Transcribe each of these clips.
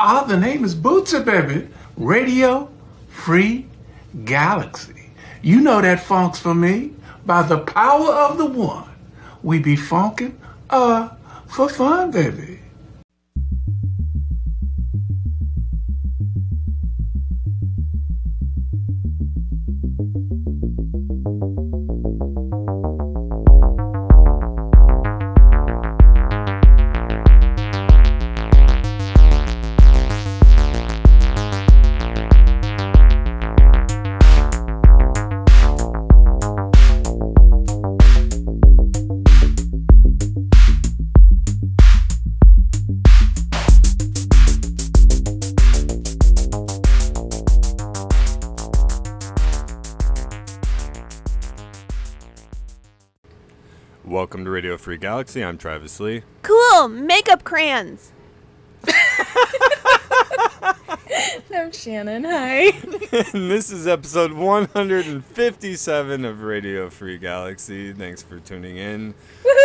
Ah, the name is Bootsy, baby. Radio Free Galaxy. You know that funk's for me. By the power of the one, we be funkin', uh, for fun, baby. Welcome Free Galaxy. I'm Travis Lee. Cool makeup crayons. I'm Shannon. Hi. and this is episode 157 of Radio Free Galaxy. Thanks for tuning in.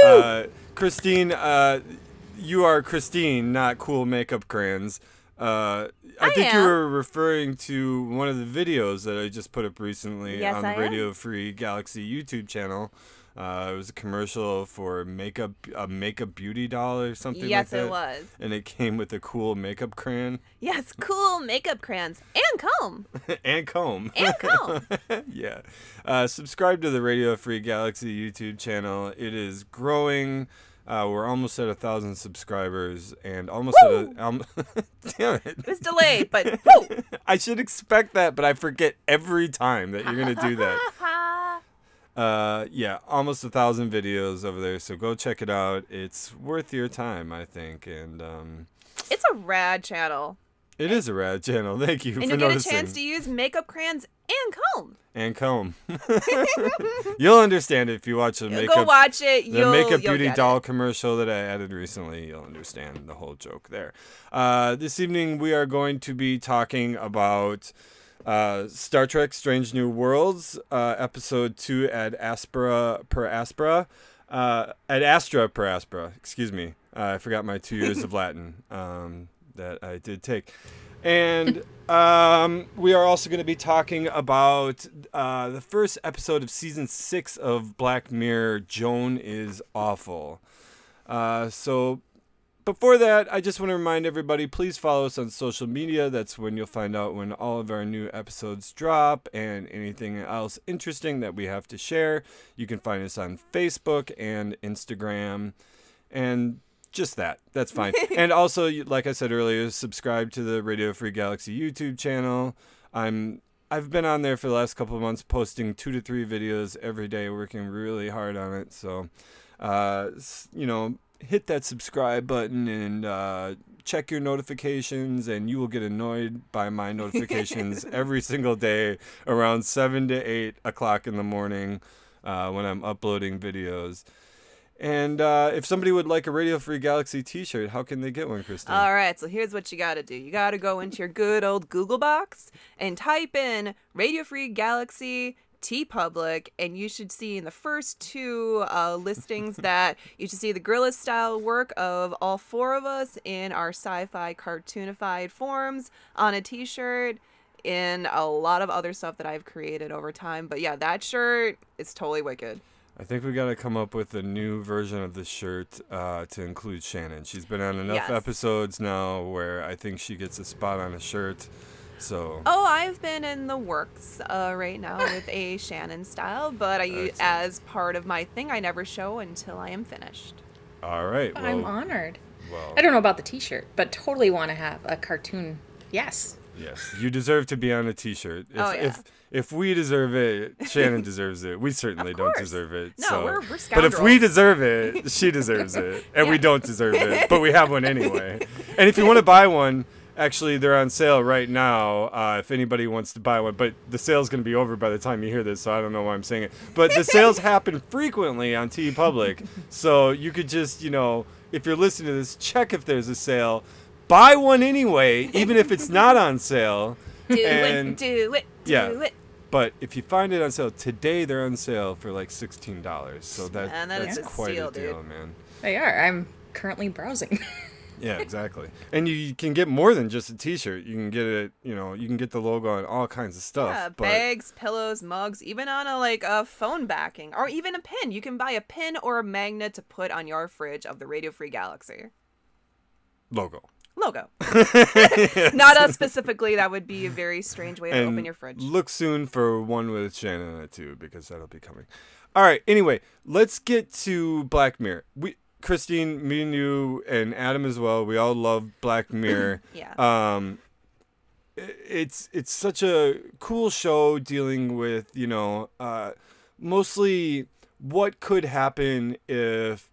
Uh, Christine, uh, you are Christine, not cool makeup crayons. Uh, I, I think you were referring to one of the videos that I just put up recently Yes, on the I am. Radio Free Galaxy YouTube channel. Uh, it was a commercial for makeup, a makeup beauty doll or something Yes, like that. it was. And it came with a cool makeup crayon Yes, cool makeup crayons and comb and comb. and comb. yeah. Uh, subscribe to the Radio Free Galaxy YouTube channel. It is growing. Uh, we're almost at a thousand subscribers and almost Woo! at a. Um, damn it. It was delayed, but woo. I should expect that, but I forget every time that you're going to do that. Uh, yeah, almost a thousand videos over there. So go check it out. It's worth your time, I think. And um, it's a rad channel, it is a rad channel. Thank you and you get noticing. a chance to use makeup crayons and comb. and comb. You'll understand it if you watch the You'll makeup Go watch it. the You'll, makeup you'll beauty doll It. commercial that I added recently. You'll understand the whole joke there. Uh, this evening we are going to be talking about uh, Star Trek: Strange New Worlds, uh, episode two at Aspera per Aspera, uh, ad Astra per Aspera. Excuse me, uh, I forgot my two years of Latin um, that I did take. And um, we are also going to be talking about uh, the first episode of season six of Black Mirror. Joan is awful. Uh, so before that, I just want to remind everybody please follow us on social media. That's when you'll find out when all of our new episodes drop and anything else interesting that we have to share. You can find us on Facebook and Instagram. And just that. That's fine. and also, like I said earlier, subscribe to the Radio Free Galaxy YouTube channel. I'm I've been on there for the last couple of months, posting two to three videos every day, working really hard on it. So, uh, you know, hit that subscribe button and uh, check your notifications, and you will get annoyed by my notifications every single day around seven to eight o'clock in the morning uh, when I'm uploading videos. And uh, if somebody would like a Radio Free Galaxy T-shirt, how can they get one, Kristen? All right, so here's what you got to do. You got to go into your good old Google box and type in Radio Free Galaxy TeePublic, and you should see in the first two uh, listings that you should see the gorilla style work of all four of us in our sci fi cartoonified forms on a t shirt. In a lot of other stuff that I've created over time. But yeah, that shirt is totally wicked. I think we got to come up with a new version of the shirt uh, to include Shannon. She's been on enough Yes. episodes now where I think she gets a spot on a shirt. So Oh, I've been in the works uh, right now with a Shannon style, but I use Excellent. as part of my thing. I never show until I am finished. all right, well, I'm honored. well, I don't know about the T-shirt, but totally want to have a cartoon. Yes. yes, you deserve to be on a T-shirt. If, Oh, yeah. if if we deserve it, Shannon deserves it. We certainly don't deserve it. No, so. we're- we're But if we deserve it, she deserves it, and we don't deserve it, but we have one anyway. And if you want to buy one, actually, they're on sale right now. Uh, if anybody wants to buy one, but the sale's going to be over by the time you hear this, so I don't know why I'm saying it. But the sales happen frequently on TeePublic, so you could just, you know, if you're listening to this, check if there's a sale. Buy one anyway, even if it's not on sale. Do And- it, do it, do yeah. it. But if you find it on sale today, they're on sale for like sixteen dollars. So that, Man, that is that's a quite steal, a deal, dude. man. They are. I'm currently browsing. Yeah, exactly. and you can get more than just a T-shirt. You can get it. You know, you can get the logo on all kinds of stuff. Yeah, but bags, pillows, mugs, even on a like a phone backing, or even a pin. You can buy a pin or a magnet to put on your fridge of the Radio Free Galaxy logo. logo. Not us specifically. That would be a very strange way to and open your fridge. Look soon for one with Shannon on it too, because that'll be coming. All right. Anyway, let's get to Black Mirror. We, Christine, me and you, and Adam as well. We all love Black Mirror. Yeah. Um, it's it's such a cool show dealing with you know uh, mostly what could happen if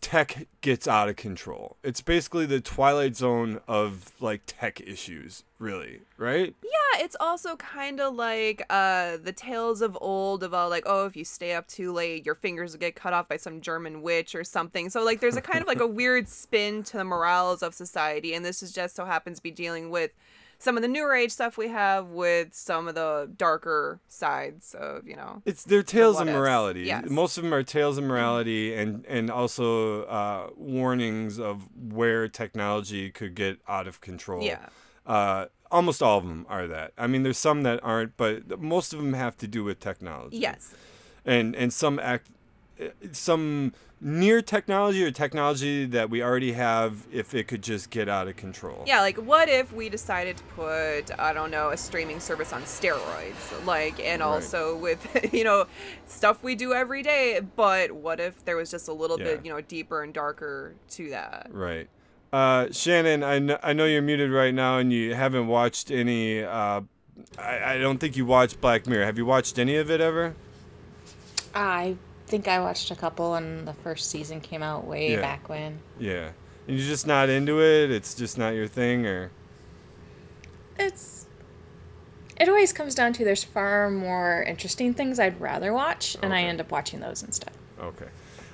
tech gets out of control. It's basically the twilight zone of like tech issues, really, right? Yeah, it's also kind of like uh, the tales of old of all like, oh, if you stay up too late, your fingers will get cut off by some German witch or something. So like, there's a kind of like a weird spin to the morals of society, and this is just so happens to be dealing with some of the newer age stuff we have with some of the darker sides of you know. It's their tales of morality. yes. Most of them are tales of morality and and also uh, warnings of where technology could get out of control. Yeah. Uh, almost all of them are that. I mean, there's some that aren't, but most of them have to do with technology. Yes. And and some act, some near technology or technology that we already have if it could just get out of control. Yeah, like what if we decided to put I don't know a streaming service on steroids, like, and Right. also with you know stuff we do every day. But what if there was just a little Yeah. bit you know deeper and darker to that? Right. Uh, Shannon, I kn- I know you're muted right now and you haven't watched any. Uh, I, I don't think you watched Black Mirror. Have you watched any of it ever? I think I watched a couple when the first season came out way Yeah. back when. Yeah. And you're just not into it? It's just not your thing? Or. It's it always comes down to there's far more interesting things I'd rather watch, and I end up watching those instead. Okay.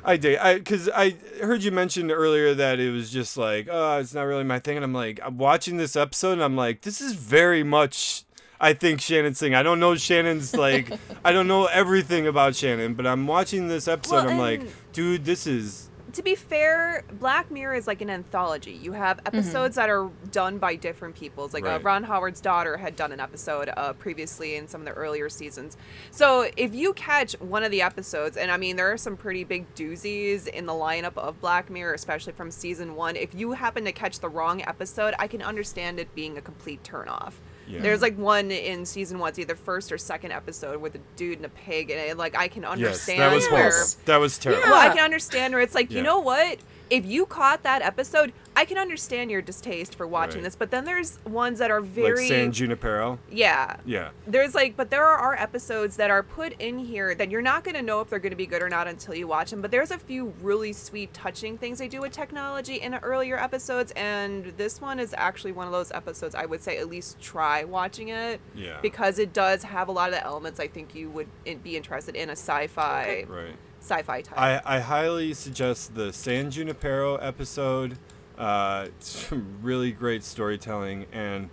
I did. I because I heard you mention earlier that it was just like, oh, it's not really my thing, and I'm like, I'm watching this episode, and I'm like, this is very much. I think Shannon's thing. I don't know Shannon's like. I don't know everything about Shannon, but I'm watching this episode. Well, I'm like, dude, this is To be fair, Black Mirror is like an anthology. You have episodes that are done by different peoples. Like uh, Ron Howard's daughter had done an episode uh, previously in some of the earlier seasons. So if you catch one of the episodes, and I mean there are some pretty big doozies in the lineup of Black Mirror, especially from season one. If you happen to catch the wrong episode, I can understand it being a complete turnoff. Yeah. There's like one in season one, it's either first or second episode with a dude and a pig, and it, like I can understand. yes, understand that was where horrible. That was terrible. well, I can understand where it's like, Yeah. you know what? If you caught that episode, I can understand your distaste for watching Right. this. But then there's ones that are very, like San Junipero. yeah. Yeah. There's like, but there are episodes that are put in here that you're not going to know if they're going to be good or not until you watch them. But there's a few really sweet, touching things they do with technology in earlier episodes, and this one is actually one of those episodes I would say at least try watching it Yeah. because it does have a lot of the elements I think you would be interested in a sci-fi, Right. Sci-fi type. I, I highly suggest the San Junipero episode. Uh, it's really great storytelling, and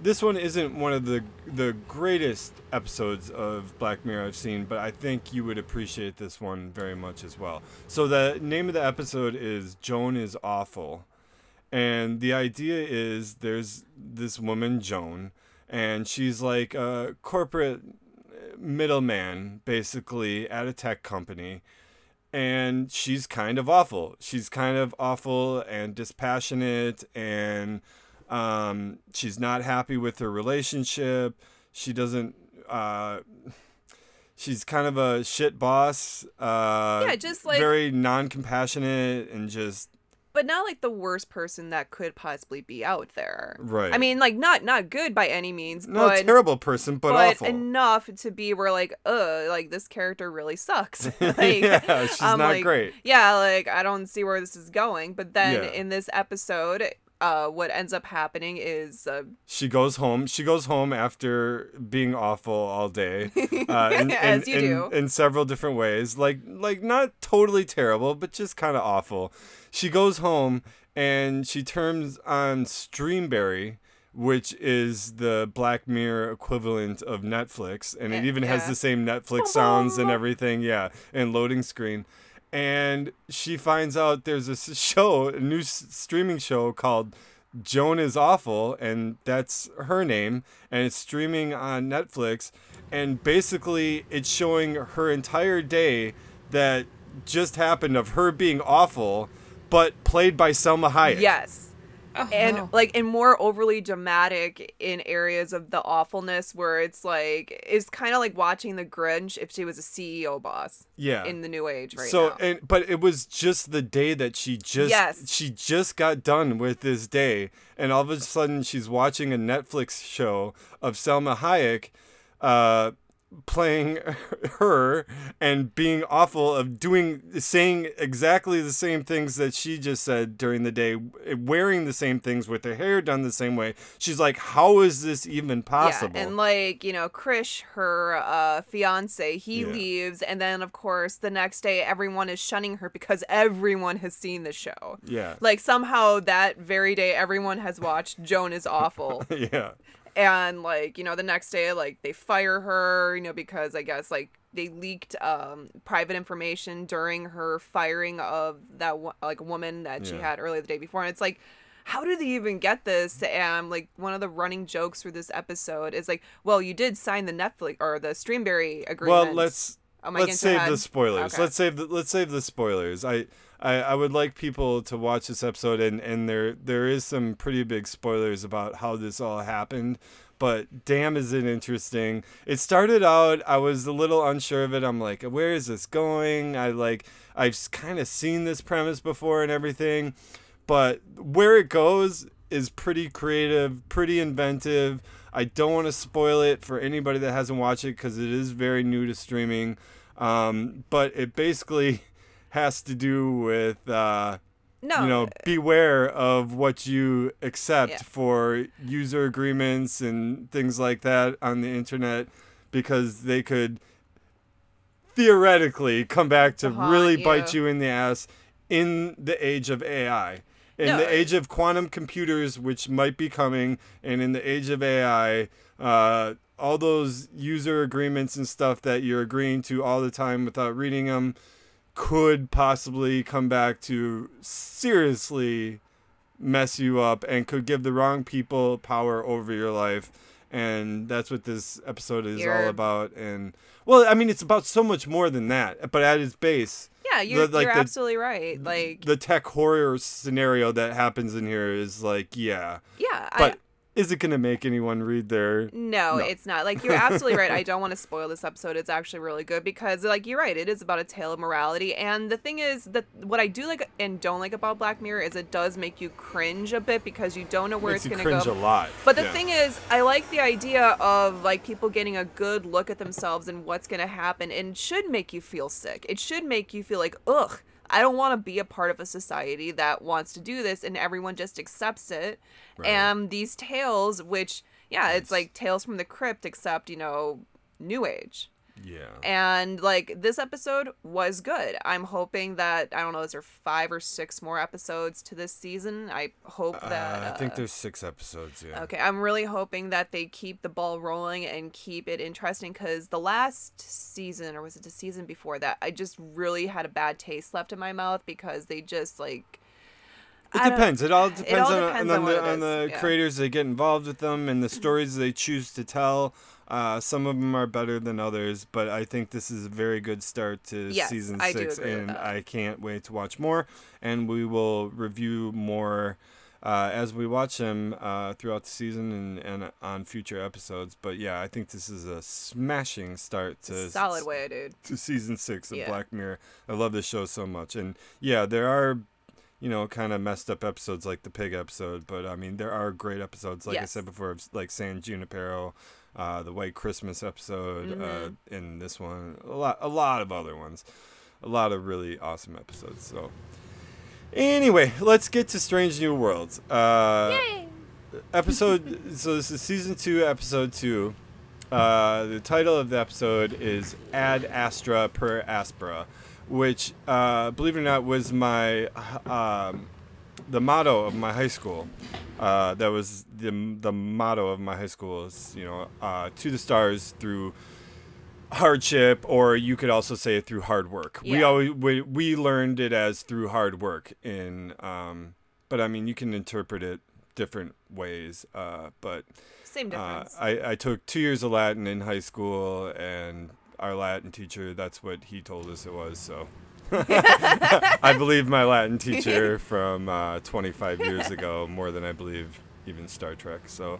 this one isn't one of the the greatest episodes of Black Mirror I've seen, but I think you would appreciate this one very much as well. So the name of the episode is Joan is Awful, and the idea is there's this woman Joan, and she's like a corporate middleman basically at a tech company and she's kind of awful. She's kind of awful and dispassionate, and um, she's not happy with her relationship. She doesn't. Uh, she's kind of a shit boss. Uh, Yeah, just like- very non-compassionate and just but not like the worst person that could possibly be out there. Right. I mean, like not not good by any means, not but a terrible person, but, but awful. enough to be where like, uh, like this character really sucks. like, Yeah, she's I'm not like, great. Yeah, like I don't see where this is going. But then Yeah. in this episode, uh, what ends up happening is uh, She goes home. She goes home after being awful all day, uh, in, As in, you in, do. in several different ways. Like like not totally terrible, but just kind of awful. She goes home and she turns on Streamberry, which is the Black Mirror equivalent of Netflix, and it Yeah, even has the same Netflix sounds and everything. Yeah, and loading screen. And she finds out there's a show, a new s- streaming show called Joan is Awful, and that's her name, and it's streaming on Netflix. And basically, it's showing her entire day that just happened of her being awful, but played by Salma Hayek. Yes. Oh, and no. like and more overly dramatic in areas of the awfulness where it's like it's kind of like watching the Grinch if she was a CEO boss Yeah. in the new age right so now. and but it was just the day that she just Yes. she just got done with this day and all of a sudden she's watching a Netflix show of Salma Hayek uh playing her and being awful of doing saying exactly the same things that she just said during the day wearing the same things with her hair done the same way. She's like how is this even possible Yeah, and like you know, Krish, her uh, fiance, he Yeah. leaves, and then of course the next day everyone is shunning her because everyone has seen the show. yeah. Like somehow that very day everyone has watched Joan is awful, yeah and like you know the next day like they fire her, you know because I guess like they leaked um, private information during her firing of that like woman that she Yeah. had earlier the day before, and it's like how did they even get this? And like one of the running jokes for this episode is like, well, you did sign the Netflix or the Streamberry agreement. Well, let's Oh, let's save the spoilers. Okay. Let's save the let's save the spoilers. I, I I would like people to watch this episode and and there there is some pretty big spoilers about how this all happened. But damn, is it interesting! It started out, I was a little unsure of it. I'm like, where is this going? I like, I've kind of seen this premise before and everything, but where it goes is pretty creative, pretty inventive. I don't want to spoil it for anybody that hasn't watched it because it is very new to streaming. Um, but it basically has to do with, uh, no, you know, beware of what you accept Yeah. for user agreements and things like that on the internet because they could theoretically come back to really bite you in the ass in the age of AI. In No, the age of quantum computers, which might be coming, and in the age of AI, uh, all those user agreements and stuff that you're agreeing to all the time without reading them could possibly come back to seriously mess you up and could give the wrong people power over your life. And that's what this episode is all about. And well i mean it's about so much more than that but at its base yeah, you're, the- like absolutely right. Like, the tech horror scenario that happens in here is like yeah yeah, I, but is it going to make anyone read their No, No. it's not. Like you're absolutely right. I don't want to spoil this episode. It's actually really good because like you're right, it is about a tale of morality. And the thing is that what I do like and don't like about Black Mirror is it does make you cringe a bit because you don't know where makes it's going to cringe go. a lot But the Yeah. thing is, I like the idea of like people getting a good look at themselves and what's going to happen and should make you feel sick. It should make you feel like, "Ugh, I don't want to be a part of a society that wants to do this and everyone just accepts it." Right. And these tales which yeah, it's like tales from the crypt except, you know, new age. Yeah And like this episode was good. I'm hoping that I don't know, is there five or six more episodes to this season? I hope that uh, i think uh, there's six episodes yeah Okay, I'm really hoping that they keep the ball rolling and keep it interesting because the last season, or was it the season before that, I just really had a bad taste left in my mouth because they just like. It depends. It all depends, all on, on, on what the, on the yeah. creators that get involved with them and the stories they choose to tell. Uh, some of them are better than others, but I think this is a very good start to Yes, season I six, and. I can't wait to watch more. And we will review more uh, as we watch them uh, throughout the season and, and on future episodes. But yeah, I think this is a smashing start to Solid way, dude. to season six of Yeah. Black Mirror. I love this show so much, and yeah, there are, you know, kind of messed up episodes like the pig episode, but I mean, there are great episodes, like I said before, of, like San Junipero, uh, the White Christmas episode, uh, Mhm. in this one, a lot, a lot of other ones, a lot of really awesome episodes. So, anyway, let's get to Strange New Worlds. Uh, episode so this is season two episode two uh, the title of the episode is ad astra per aspera which uh, believe it or not was my um, the motto of my high school uh, that was the, the motto of my high school is you know uh, to the stars through hardship, or you could also say it through hard work. We always we, we learned it as through hard work in, um, but I mean you can interpret it different ways. Uh, but Same uh, difference. I I took two years of Latin in high school, and our Latin teacher that's what he told us it was. So. I believe my Latin teacher from uh, 25 years ago more than I believe even Star Trek. So,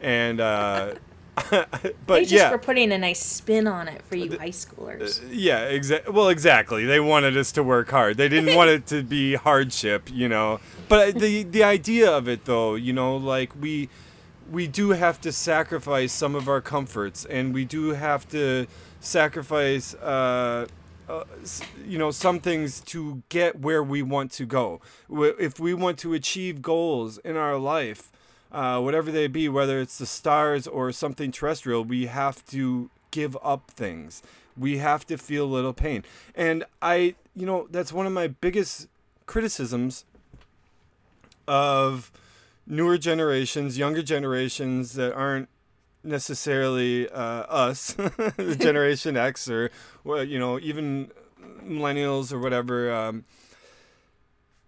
and uh, They but just yeah, were putting a nice spin on it for you high schoolers. yeah, exactly. well, exactly. They wanted us to work hard. They didn't want it to be hardship, you know. But the the idea of it, though, you know, like we we do have to sacrifice some of our comforts, and we do have to sacrifice, uh, uh, you know, some things to get where we want to go. If we want to achieve goals in our life, uh, whatever they be, whether it's the stars or something terrestrial, we have to give up things. We have to feel a little pain. And I, you know, that's one of my biggest criticisms of newer generations, younger generations that aren't necessarily uh, us, Generation X, or you know, even millennials or whatever. Um,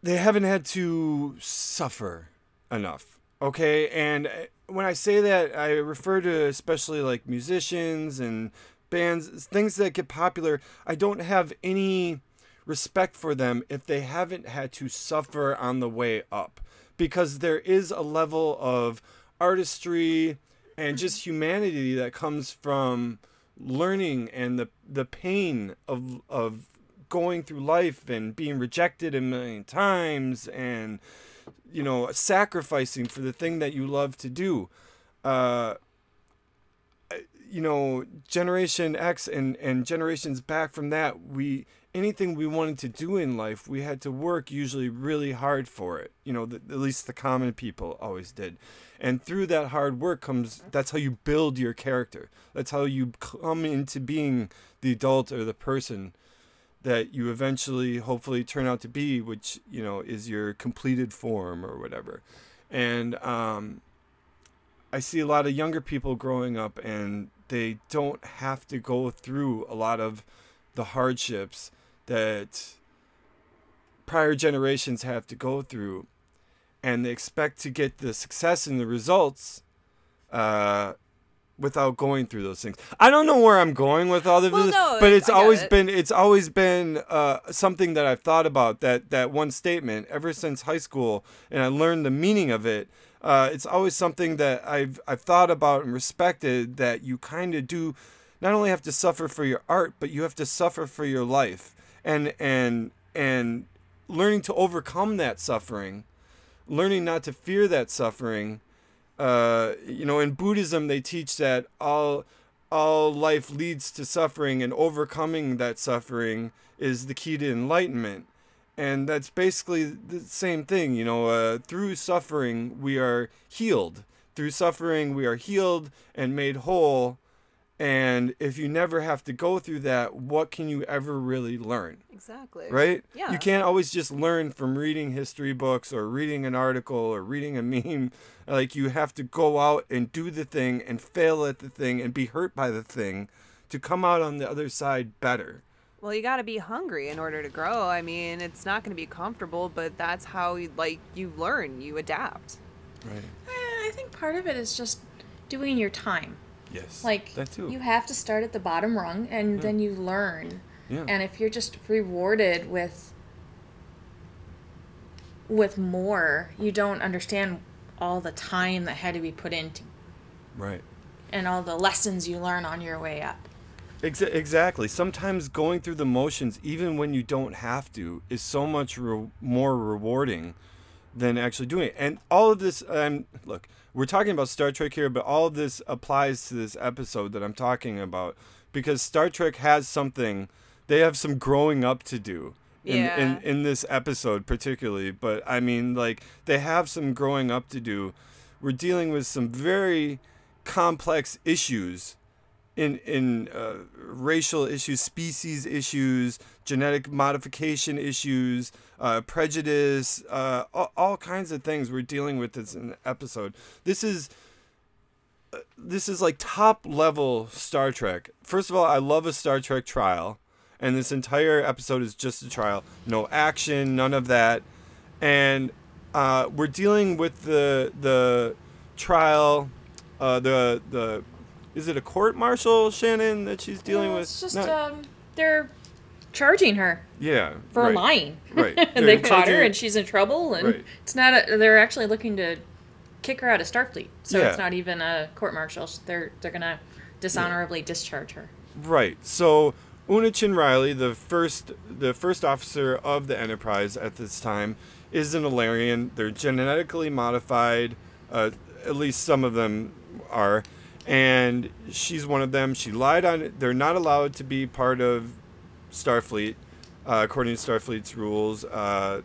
they haven't had to suffer enough. Okay, and uh, when I say that, I refer to especially like musicians and bands, things that get popular. I don't have any respect for them if they haven't had to suffer on the way up because there is a level of artistry and just humanity that comes from learning and the the pain of of going through life and being rejected a million times and you know sacrificing for the thing that you love to do. Uh you know generation x and and generations back from that we anything we wanted to do in life we had to work usually really hard for it. You know the, at least the common people always did. And through that hard work comes that's how you build your character. That's how you come into being the adult or the person that you eventually hopefully turn out to be which you know is your completed form or whatever. And um I see a lot of younger people growing up and they don't have to go through a lot of the hardships that prior generations have to go through and they expect to get the success and the results uh, without going through those things. I don't know where I'm going with all of Well, this, no, but it's always it. been it's always been uh, something that I've thought about that that one statement ever since high school, and I learned the meaning of it. Uh, it's always something that I've I've thought about and respected that you kind of do not only have to suffer for your art, but you have to suffer for your life, and and and learning to overcome that suffering, learning not to fear that suffering. Uh, you know, in Buddhism, they teach that all all life leads to suffering, and overcoming that suffering is the key to enlightenment. And that's basically the same thing, you know. Uh, through suffering, we are healed. Through suffering, we are healed and made whole. And if you never have to go through that, what can you ever really learn? exactly. right? Yeah. You can't always just learn from reading history books or reading an article or reading a meme. Like you have to go out and do the thing and fail at the thing and be hurt by the thing to come out on the other side better. Well, you got to be hungry in order to grow. I mean, it's not going to be comfortable, but that's how like you learn, you adapt. Right. Eh, I think part of it is just doing your time. Yes. Like that too. you have to start at the bottom rung and then you learn. yeah. And if you're just rewarded with with more, you don't understand all the time that had to be put into right. and all the lessons you learn on your way up. Exa- exactly. Sometimes going through the motions, even when you don't have to, is so much re- more rewarding than actually doing it. And all of this, um, look, we're talking about Star Trek here, but all of this applies to this episode that I'm talking about because Star Trek has something. They have some growing up to do. In, in, in this episode particularly but i mean like they have some growing up to do we're dealing with some very complex issues in in uh, racial issues, species issues, genetic modification issues, uh, prejudice, uh, all, all kinds of things we're dealing with this episode. This is this is like top level Star Trek. First of all, I love a Star Trek trial, and this entire episode is just a trial. No action, none of that, and uh, we're dealing with the the trial. Uh, the the is it a court martial, Shannon, that she's dealing No, with? It's just Not- um, they're charging her yeah, for right, lying. Right. and they've caught her, and she's in trouble. And Right. it's not. A, they're actually looking to kick her out of Starfleet. So Yeah. it's not even a court martial. They're they're gonna dishonorably discharge her. Right. So Una Chin Riley, the first the first officer of the Enterprise at this time, is an Illyrian. They're genetically modified. Uh, at least some of them are, and she's one of them. She lied on. it. They're not allowed to be part of Starfleet, uh, according to Starfleet's rules. Uh,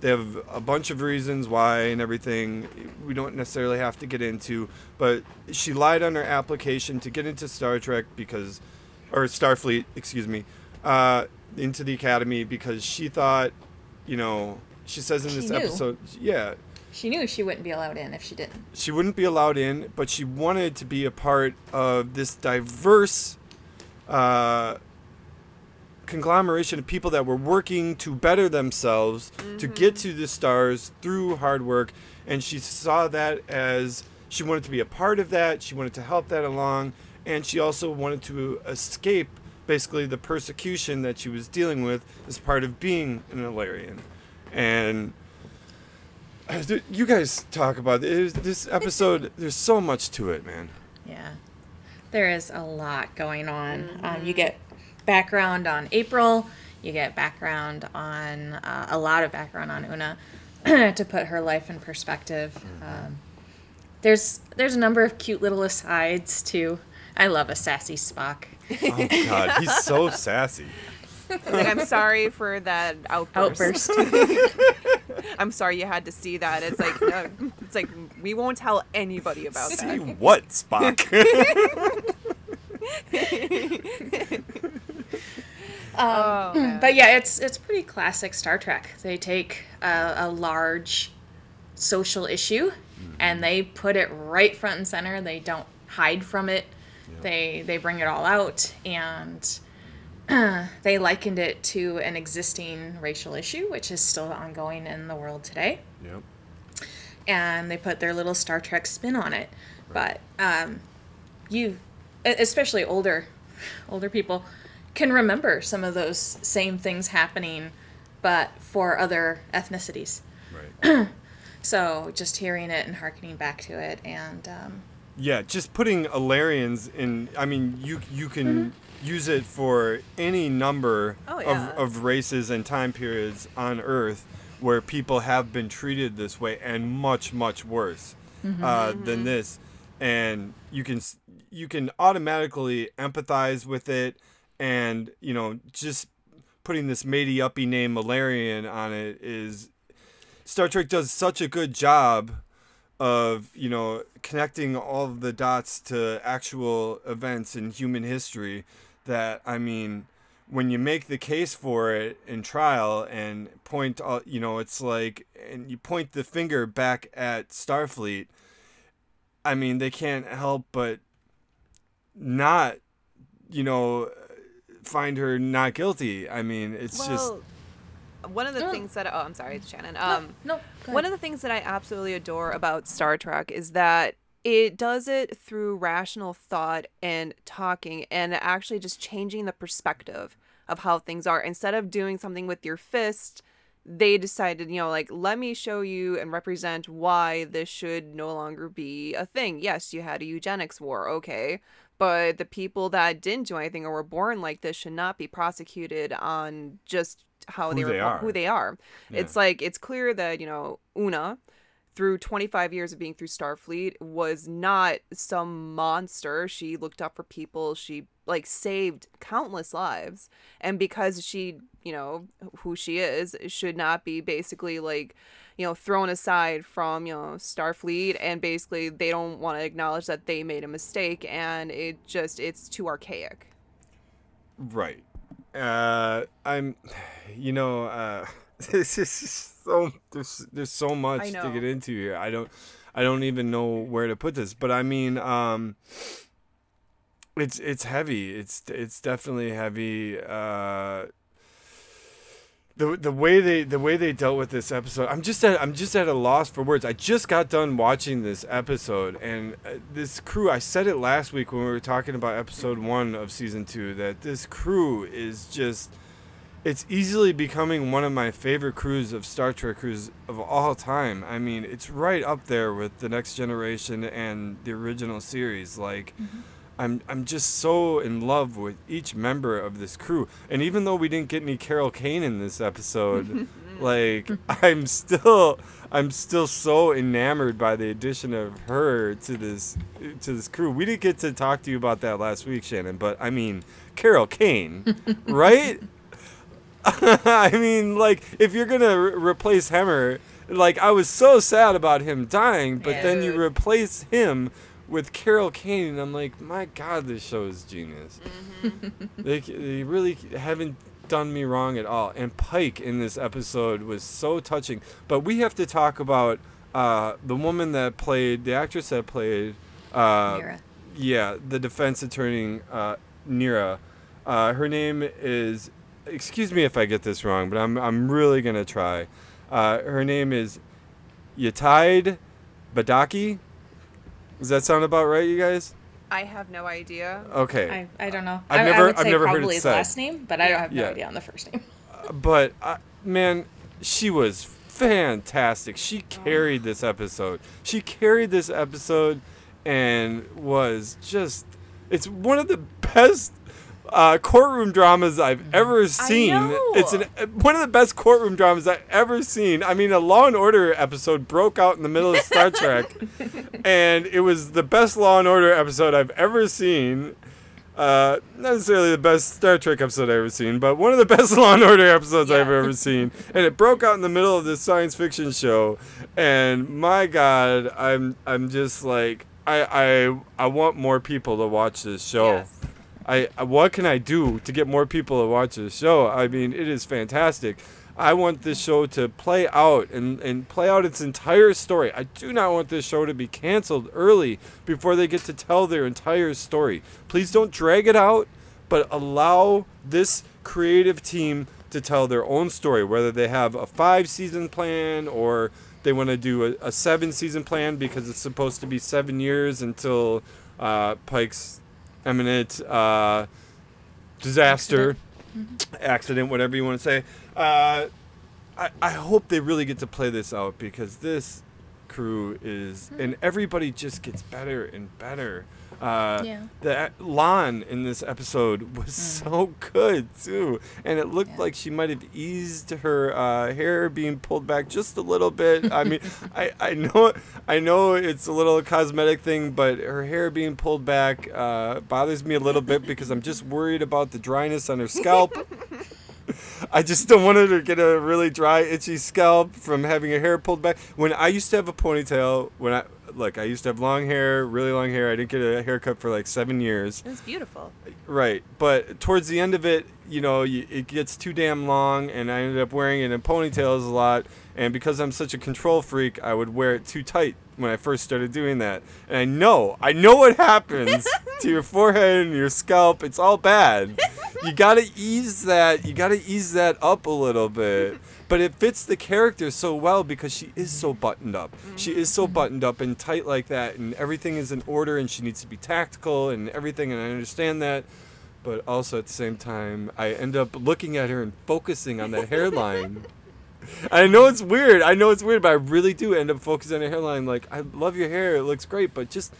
they have a bunch of reasons why and everything we don't necessarily have to get into, but she lied on her application to get into Star Trek because, or Starfleet, excuse me, uh, into the Academy because she thought, you know, she says in She this knew. episode, yeah, She knew she wouldn't be allowed in if she didn't. she wouldn't be allowed in, but she wanted to be a part of this diverse uh, conglomeration of people that were working to better themselves to get to the stars through hard work. And she saw that as she wanted to be a part of that, she wanted to help that along, and she also wanted to escape basically the persecution that she was dealing with as part of being an Illyrian. And you guys talk about this, this episode. There's so much to it, man. Yeah. There is a lot going on. Um, you get background on April. You get background on uh, a lot of background on Una to put her life in perspective. Um, there's there's a number of cute little asides too. I love a sassy Spock. Oh God, he's so sassy. Like, I'm sorry for that outburst. Outburst. I'm sorry you had to see that. It's like uh, it's like we won't tell anybody about See that. what, Spock? Um, oh, hmm, but yeah, it's it's pretty classic Star Trek. They take a, a large social issue hmm. and they put it right front and center. They don't hide from it. They they bring it all out and they likened it to an existing racial issue, which is still ongoing in the world today. yep. And they put their little Star Trek spin on it. But um, you, especially older, older people, can remember some of those same things happening, but for other ethnicities. Right. So just hearing it and harkening back to it, and um, Yeah, just putting Illyrians in. I mean, you you can use it for any number Oh, yeah. of, of races and time periods on Earth where people have been treated this way and much much worse uh, than this, and you can you can automatically empathize with it, and you know just putting this matey uppy name Malarian on it is Star Trek does such a good job of you know connecting all of the dots to actual events in human history that I mean when you make the case for it in trial and point all you know it's like and you point the finger back at Starfleet I mean they can't help but not you know find her not guilty. I mean it's just one of the things that oh, I'm sorry, it's Shannon. Um, no, go One of the things that I absolutely adore about Star Trek is that it does it through rational thought and talking and actually just changing the perspective of how things are. Instead of doing something with your fist, they decided, you know, like, let me show you and represent why this should no longer be a thing. Yes, you had a eugenics war, okay. But the people that didn't do anything or were born like this should not be prosecuted on just how Who they were they are. who they are. Yeah. It's like it's clear that, you know, Una through 25 years of being through Starfleet was not some monster. She looked up for people. She like saved countless lives. And because she, you know, who she is, should not be basically like, you know, thrown aside from, you know, Starfleet and basically they don't want to acknowledge that they made a mistake and it just it's too archaic. Right. Uh, I'm, you know, uh, this is so there's there's so much to get into here. I don't, I don't even know where to put this, but I mean, um, it's it's heavy. It's it's definitely heavy. Uh, the the way they the way they dealt with this episode, I'm just at I'm just at a loss for words. I just got done watching this episode, and uh, this crew. I said it last week when we were talking about episode one of season two that this crew is just. It's easily becoming one of my favorite crews of Star Trek crews of all time. I mean, it's right up there with the Next Generation and the original series. Like. Mm-hmm. I'm I'm just so in love with each member of this crew. And even though we didn't get any Carol Kane in this episode, like I'm still I'm still so enamored by the addition of her to this to this crew. We didn't get to talk to you about that last week, Shannon, but I mean Carol Kane, right? I mean, like if you're gonna re- replace Hemmer, like I was so sad about him dying, but then you replace him with Carol Kane, and I'm like, my God, this show is genius. they, they really haven't done me wrong at all. And Pike in this episode was so touching. But we have to talk about uh, the woman that played, the actress that played, uh, Neera. yeah, the defense attorney, uh, Neera. Uh, her name is, excuse me if I get this wrong, but I'm, I'm really going to try. Uh, her name is Yetide Badaki. Does that sound about right, you guys? I have no idea. Okay. I, I don't know. I've I, never- I would I've say never heard it probably his said. last name, but I don't have no Yeah. idea on the first name. but uh, man, she was fantastic. She carried this episode. She carried this episode and was just it's one of the best uh, courtroom dramas I've ever seen. It's an, one of the best courtroom dramas I've ever seen. I mean, a Law and Order episode broke out in the middle of Star Trek, and it was the best Law and Order episode I've ever seen. Uh, not necessarily the best Star Trek episode I've ever seen, but one of the best Law and Order episodes I've ever seen. And it broke out in the middle of this science fiction show, and my God, I'm I'm just like I I I want more people to watch this show. Yes. I what can I do to get more people to watch this show? I mean, it is fantastic. I want this show to play out and, and play out its entire story. I do not want this show to be canceled early before they get to tell their entire story. Please don't drag it out, but allow this creative team to tell their own story, whether they have a five season plan or they want to do a, a seven season plan because it's supposed to be seven years until uh, Pike's imminent uh, disaster, accident. whatever you want to say. Uh, I, I hope they really get to play this out because this crew is, and everybody just gets better and better. Uh, Yeah. The La'an in this episode was so good too, and it looked like she might have eased her uh, hair being pulled back just a little bit. I mean, I, I know I know it's a little cosmetic thing, but her hair being pulled back uh, bothers me a little bit because I'm just worried about the dryness on her scalp. I just don't want her to get a really dry, itchy scalp from having her hair pulled back. When I used to have a ponytail, when I look, I used to have long hair, really long hair. I didn't get a haircut for like seven years. It was beautiful. Right, but towards the end of it, you know, it gets too damn long, and I ended up wearing it in ponytails a lot. And because I'm such a control freak, I would wear it too tight when I first started doing that. And I know, I know what happens to your forehead and your scalp. It's all bad. You gotta ease that. You gotta ease that up a little bit. But it fits the character so well because she is so buttoned up. She is so mm-hmm. buttoned up and tight like that, and everything is in order, and she needs to be tactical and everything. And I understand that but also at the same time I end up looking at her and focusing on that hairline. I know it's weird. I know it's weird, but I really do end up focusing on her hairline. Like, I love your hair; it looks great, but just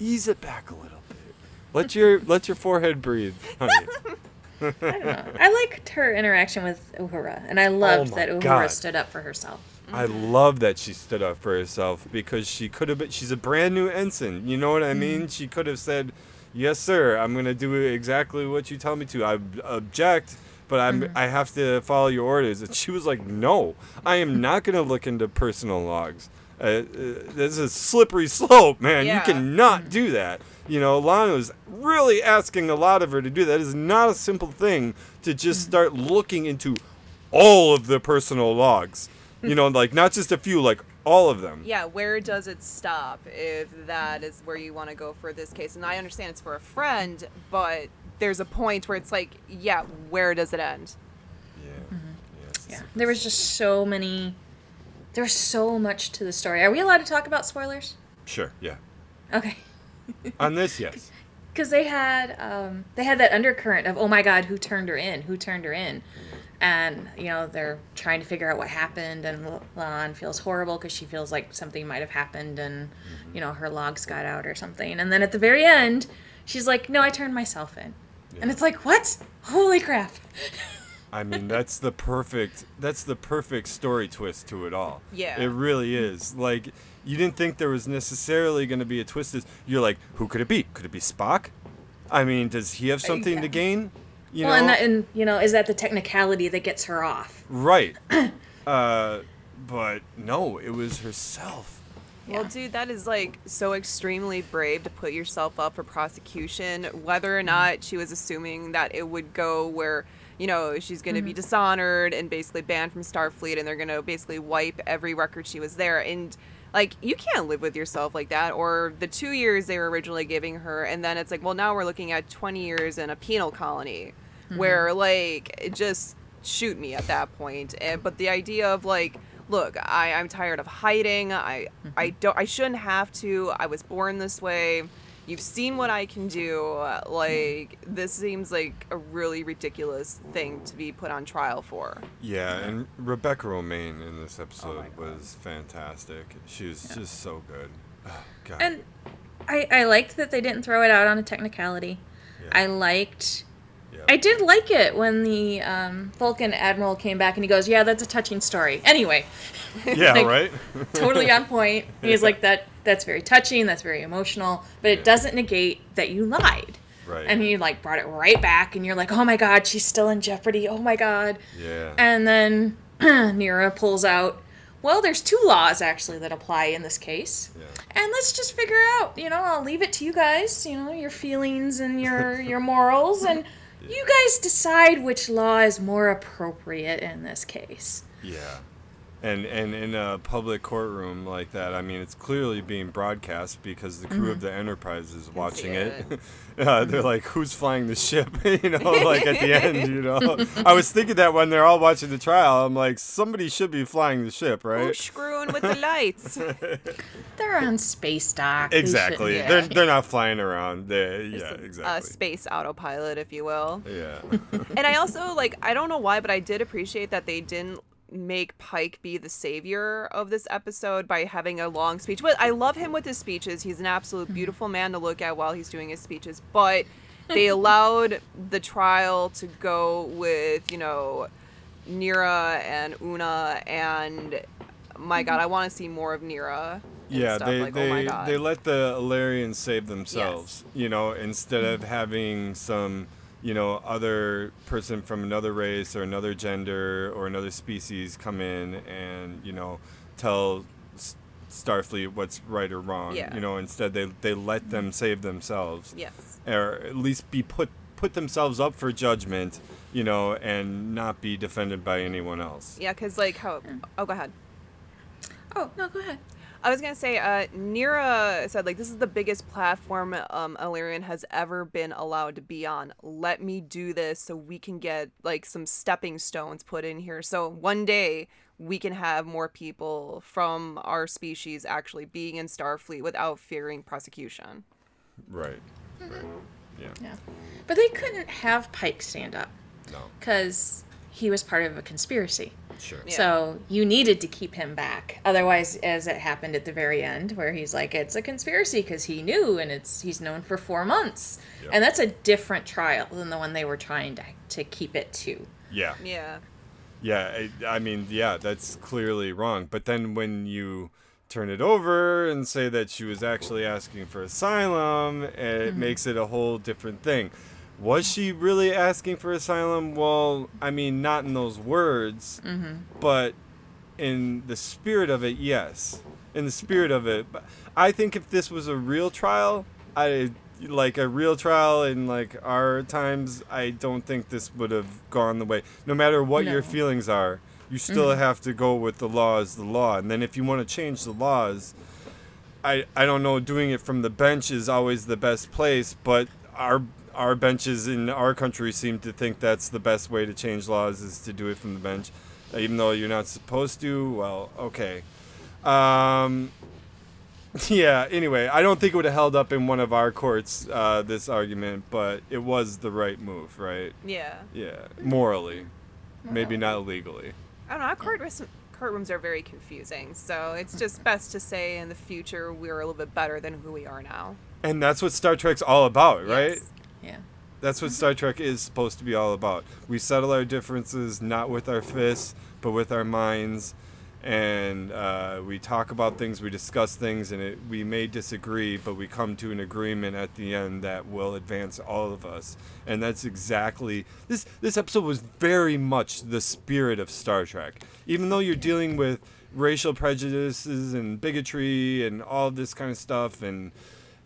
ease it back a little bit. Let your let your forehead breathe, honey. I don't know. I liked her interaction with Uhura, and I loved my that Uhura God. stood up for herself. I love that she stood up for herself because she could have been. She's a brand new ensign. You know what I mean? She could have said, "Yes, sir. I'm gonna do exactly what you tell me to. I object." But I'm, I have to follow your orders. And she was like, no, I am not going to look into personal logs. Uh, uh, this is a slippery slope, man. Yeah. You cannot do that. You know, La'an was really asking a lot of her to do that. It is not a simple thing to just mm-hmm. start looking into all of the personal logs. You know, like not just a few, like all of them. Yeah, where does it stop if that is where you want to go for this case? And I understand it's for a friend, but there's a point where it's like, yeah, where does it end? Yeah. Yes. Yeah, there was just so many. There's so much to the story. Are we allowed to talk about spoilers? Sure. Yeah. Okay. On this, yes. because they had um, they had that undercurrent of oh my god who turned her in who turned her in and you know they're trying to figure out what happened and La'an feels horrible because she feels like something might have happened and you know her logs got out or something and then at the very end she's like no I turned myself in and it's like what holy crap I mean, that's the perfect that's the perfect story twist to it all. Yeah. It really is. Like you didn't think there was necessarily going to be a twist. Is you're like, who could it be? Could it be Spock? I mean, does he have something yeah. to gain? You well know, and, that, and you know is that the technicality that gets her off right. uh, but no, it was herself. Well, dude, that is like so extremely brave to put yourself up for prosecution, whether or not she was assuming that it would go where, you know, she's going to be dishonored and basically banned from Starfleet and they're going to basically wipe every record she was there. And, like, you can't live with yourself like that. Or the two years they were originally giving her, and then it's like, well, now we're looking at 20 years in a penal colony mm-hmm. where, like, it just shoot me at that point. And, but the idea of, like, look I, i'm tired of hiding i mm-hmm. i don't i shouldn't have to i was born this way you've seen what i can do like this seems like a really ridiculous thing to be put on trial for Yeah, and Rebecca Romijn in this episode Oh was fantastic. She was just so good. Oh, God. And I, I liked that they didn't throw it out on a technicality. Yeah. I liked. I did like it when the um, Vulcan admiral came back and he goes, "Yeah, that's a touching story." Anyway, yeah, like, right. totally on point. He's like that. That's very touching. That's very emotional. But it Yeah. doesn't negate that you lied. Right. And he like brought it right back, and you're like, "Oh my God, she's still in jeopardy. Oh my God." yeah. And then Neera pulls out. Well, there's two laws actually that apply in this case. yeah. And let's just figure out, you know, I'll leave it to you guys, you know, your feelings and your your morals and you guys decide which law is more appropriate in this case. Yeah. And and in a public courtroom like that, I mean, it's clearly being broadcast because the crew Mm-hmm. of the Enterprise is watching it. it. uh, they're like, "Who's flying the ship?" you know, like at the end. You know, I was thinking that when they're all watching the trial, I'm like, somebody should be flying the ship, right? who's screwing with the lights They're on space dock. Exactly. should- They're they're not flying around. They yeah, a space autopilot if you will yeah. and I also like I don't know why, but I did appreciate that they didn't make Pike be the savior of this episode by having a long speech. But I love him with his speeches. He's an absolute mm-hmm. beautiful man to look at while he's doing his speeches. But they allowed the trial to go with, you know, Neera and Una and my god, mm-hmm. I want to see more of Neera. Yeah, stuff. they like, oh my they god. they let the Illyrians save themselves. You know, instead of having some you know other person from another race or another gender or another species come in and you know tell Starfleet what's right or wrong. Yeah. You know, instead they they let them mm-hmm. save themselves, yes. or at least be put put themselves up for judgment. You know, and not be defended by anyone else. Yeah, because like how. Oh, go ahead. Oh, no, go ahead. I was gonna say, uh, Neera said like this is the biggest platform um Illyrian has ever been allowed to be on. Let me do this so we can get like some stepping stones put in here. So one day we can have more people from our species actually being in Starfleet without fearing prosecution. Right. Right. Yeah. Yeah. But they couldn't have Pike stand up No. because he was part of a conspiracy. Sure. Yeah. So you needed to keep him back. Otherwise, as it happened at the very end, where he's like, "It's a conspiracy" because he knew, and it's he's known for four months, Yep. and that's a different trial than the one they were trying to to keep it to. Yeah. Yeah. Yeah, I, I mean, yeah, that's clearly wrong. But then when you turn it over and say that she was actually asking for asylum, it mm-hmm. makes it a whole different thing. Was she really asking for asylum? Well, I mean, not in those words, mm-hmm. but in the spirit of it, yes. In the spirit of it, but I think if this was a real trial, I like a real trial in like our times, I don't think this would have gone the way. No matter what your feelings are, You mm-hmm. still have to go with the law as the law. And then if you want to change the laws, I I don't know. Doing it from the bench is always the best place, but our our benches in our country seem to think that's the best way to change laws is to do it from the bench, even though you're not supposed to. Well, okay. Um, yeah. Anyway, I don't think it would have held up in one of our courts uh, this argument, but it was the right move, right? Yeah. Yeah, morally, maybe not legally. I don't know. Our court courtrooms are very confusing, so it's just best to say in the future we're a little bit better than who we are now. And that's what Star Trek's all about, right? Yes. Yeah. That's what Star Trek is supposed to be all about. We settle our differences not with our fists, but with our minds, and uh, we talk about things, we discuss things, and it, we may disagree, but we come to an agreement at the end that will advance all of us. And that's exactly this. This episode was very much the spirit of Star Trek, even though you're dealing with racial prejudices and bigotry and all this kind of stuff and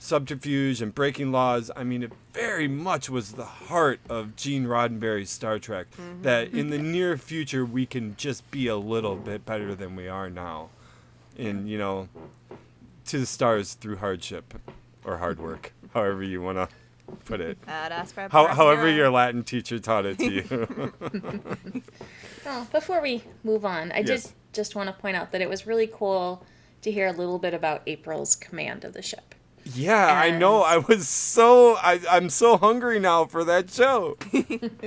subterfuge and breaking laws. I mean, it very much was the heart of Gene Roddenberry's Star Trek. That in the near future we can just be a little bit better than we are now, and you know, to the stars through hardship or hard work, however you want to put it. Ad How, however your Latin teacher taught it to you. Well, oh, before we move on, I Yes. did just want to point out that it was really cool to hear a little bit about April's command of the ship. Yeah, I know. I was so I, I'm so hungry now for that show.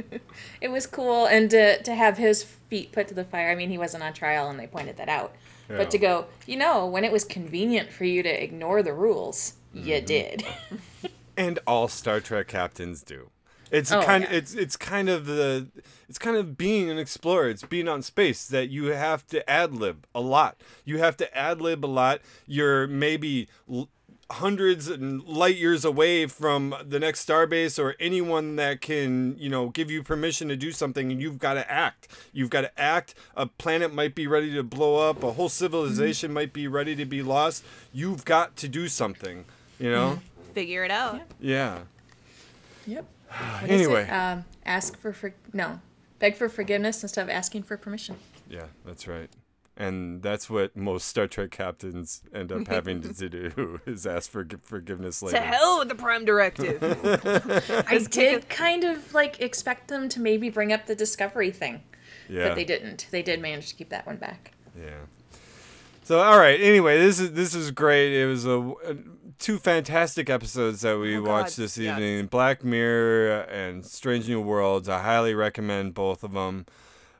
It was cool, and to, to have his feet put to the fire. I mean, he wasn't on trial, and they pointed that out. Yeah. But to go, you know, when it was convenient for you to ignore the rules, Mm-hmm. you did. and all Star Trek captains do. It's Oh, kind yeah. it's it's kind of the it's kind of being an explorer. It's being on space that you have to ad lib a lot. You have to ad lib a lot. You're maybe l- hundreds and light years away from the next starbase or anyone that can you know give you permission to do something and you've got to act. You've got to act. A planet might be ready to blow up. A whole civilization might be ready to be lost. You've got to do something you know? Figure it out. yeah. Yep. anyway. Um, ask for, for no, beg for forgiveness instead of asking for permission. Yeah, that's right. And that's what most Star Trek captains end up having to do is ask for g- forgiveness later. To hell with the Prime Directive. I did kind of like expect them to maybe bring up the discovery thing, Yeah. but they didn't. They did manage to keep that one back. Yeah. So all right. Anyway, this is this is great. It was a, a- uh, two fantastic episodes that we Oh, God, watched this yes. evening. Black Mirror and Strange New Worlds. I highly recommend both of them.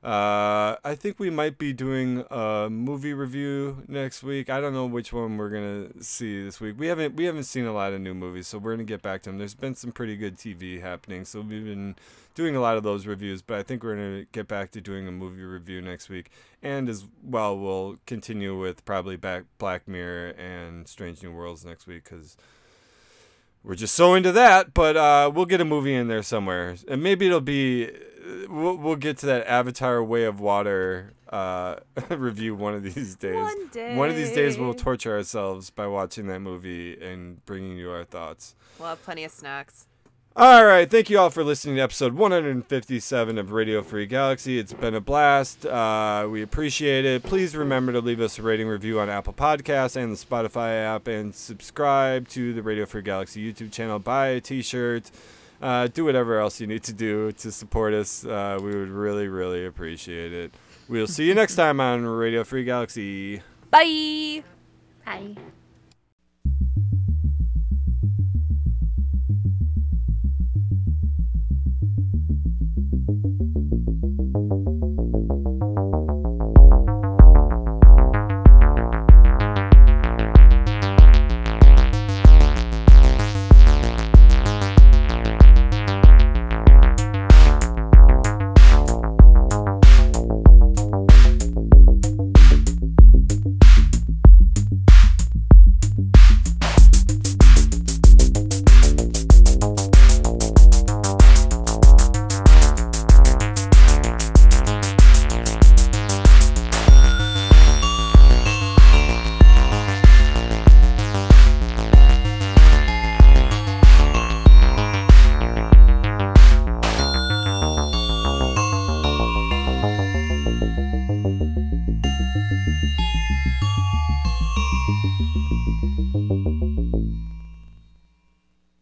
Uh, I think we might be doing a movie review next week. I don't know which one we're gonna see this week. We haven't we haven't seen a lot of new movies, so we're gonna get back to them. There's been some pretty good TV happening, so we've been doing a lot of those reviews. But I think we're gonna get back to doing a movie review next week, and as well, we'll continue with probably back Black Mirror and Strange New Worlds next week because we're just so into that. But uh, we'll get a movie in there somewhere, and maybe it'll be. We'll, we'll get to that Avatar Way of Water uh, review one of these days. One day. One of these days, we'll torture ourselves by watching that movie and bringing you our thoughts. we'll have plenty of snacks. All right, thank you all for listening to episode 157 of Radio Free Galaxy. It's been a blast. Uh, we appreciate it. Please remember to leave us a rating review on Apple Podcasts and the Spotify app, and subscribe to the Radio Free Galaxy YouTube channel. Buy a T-shirt. Uh, do whatever else you need to do to support us. Uh, we would really, really appreciate it. We'll see you next time on Radio Free Galaxy. Bye. Bye.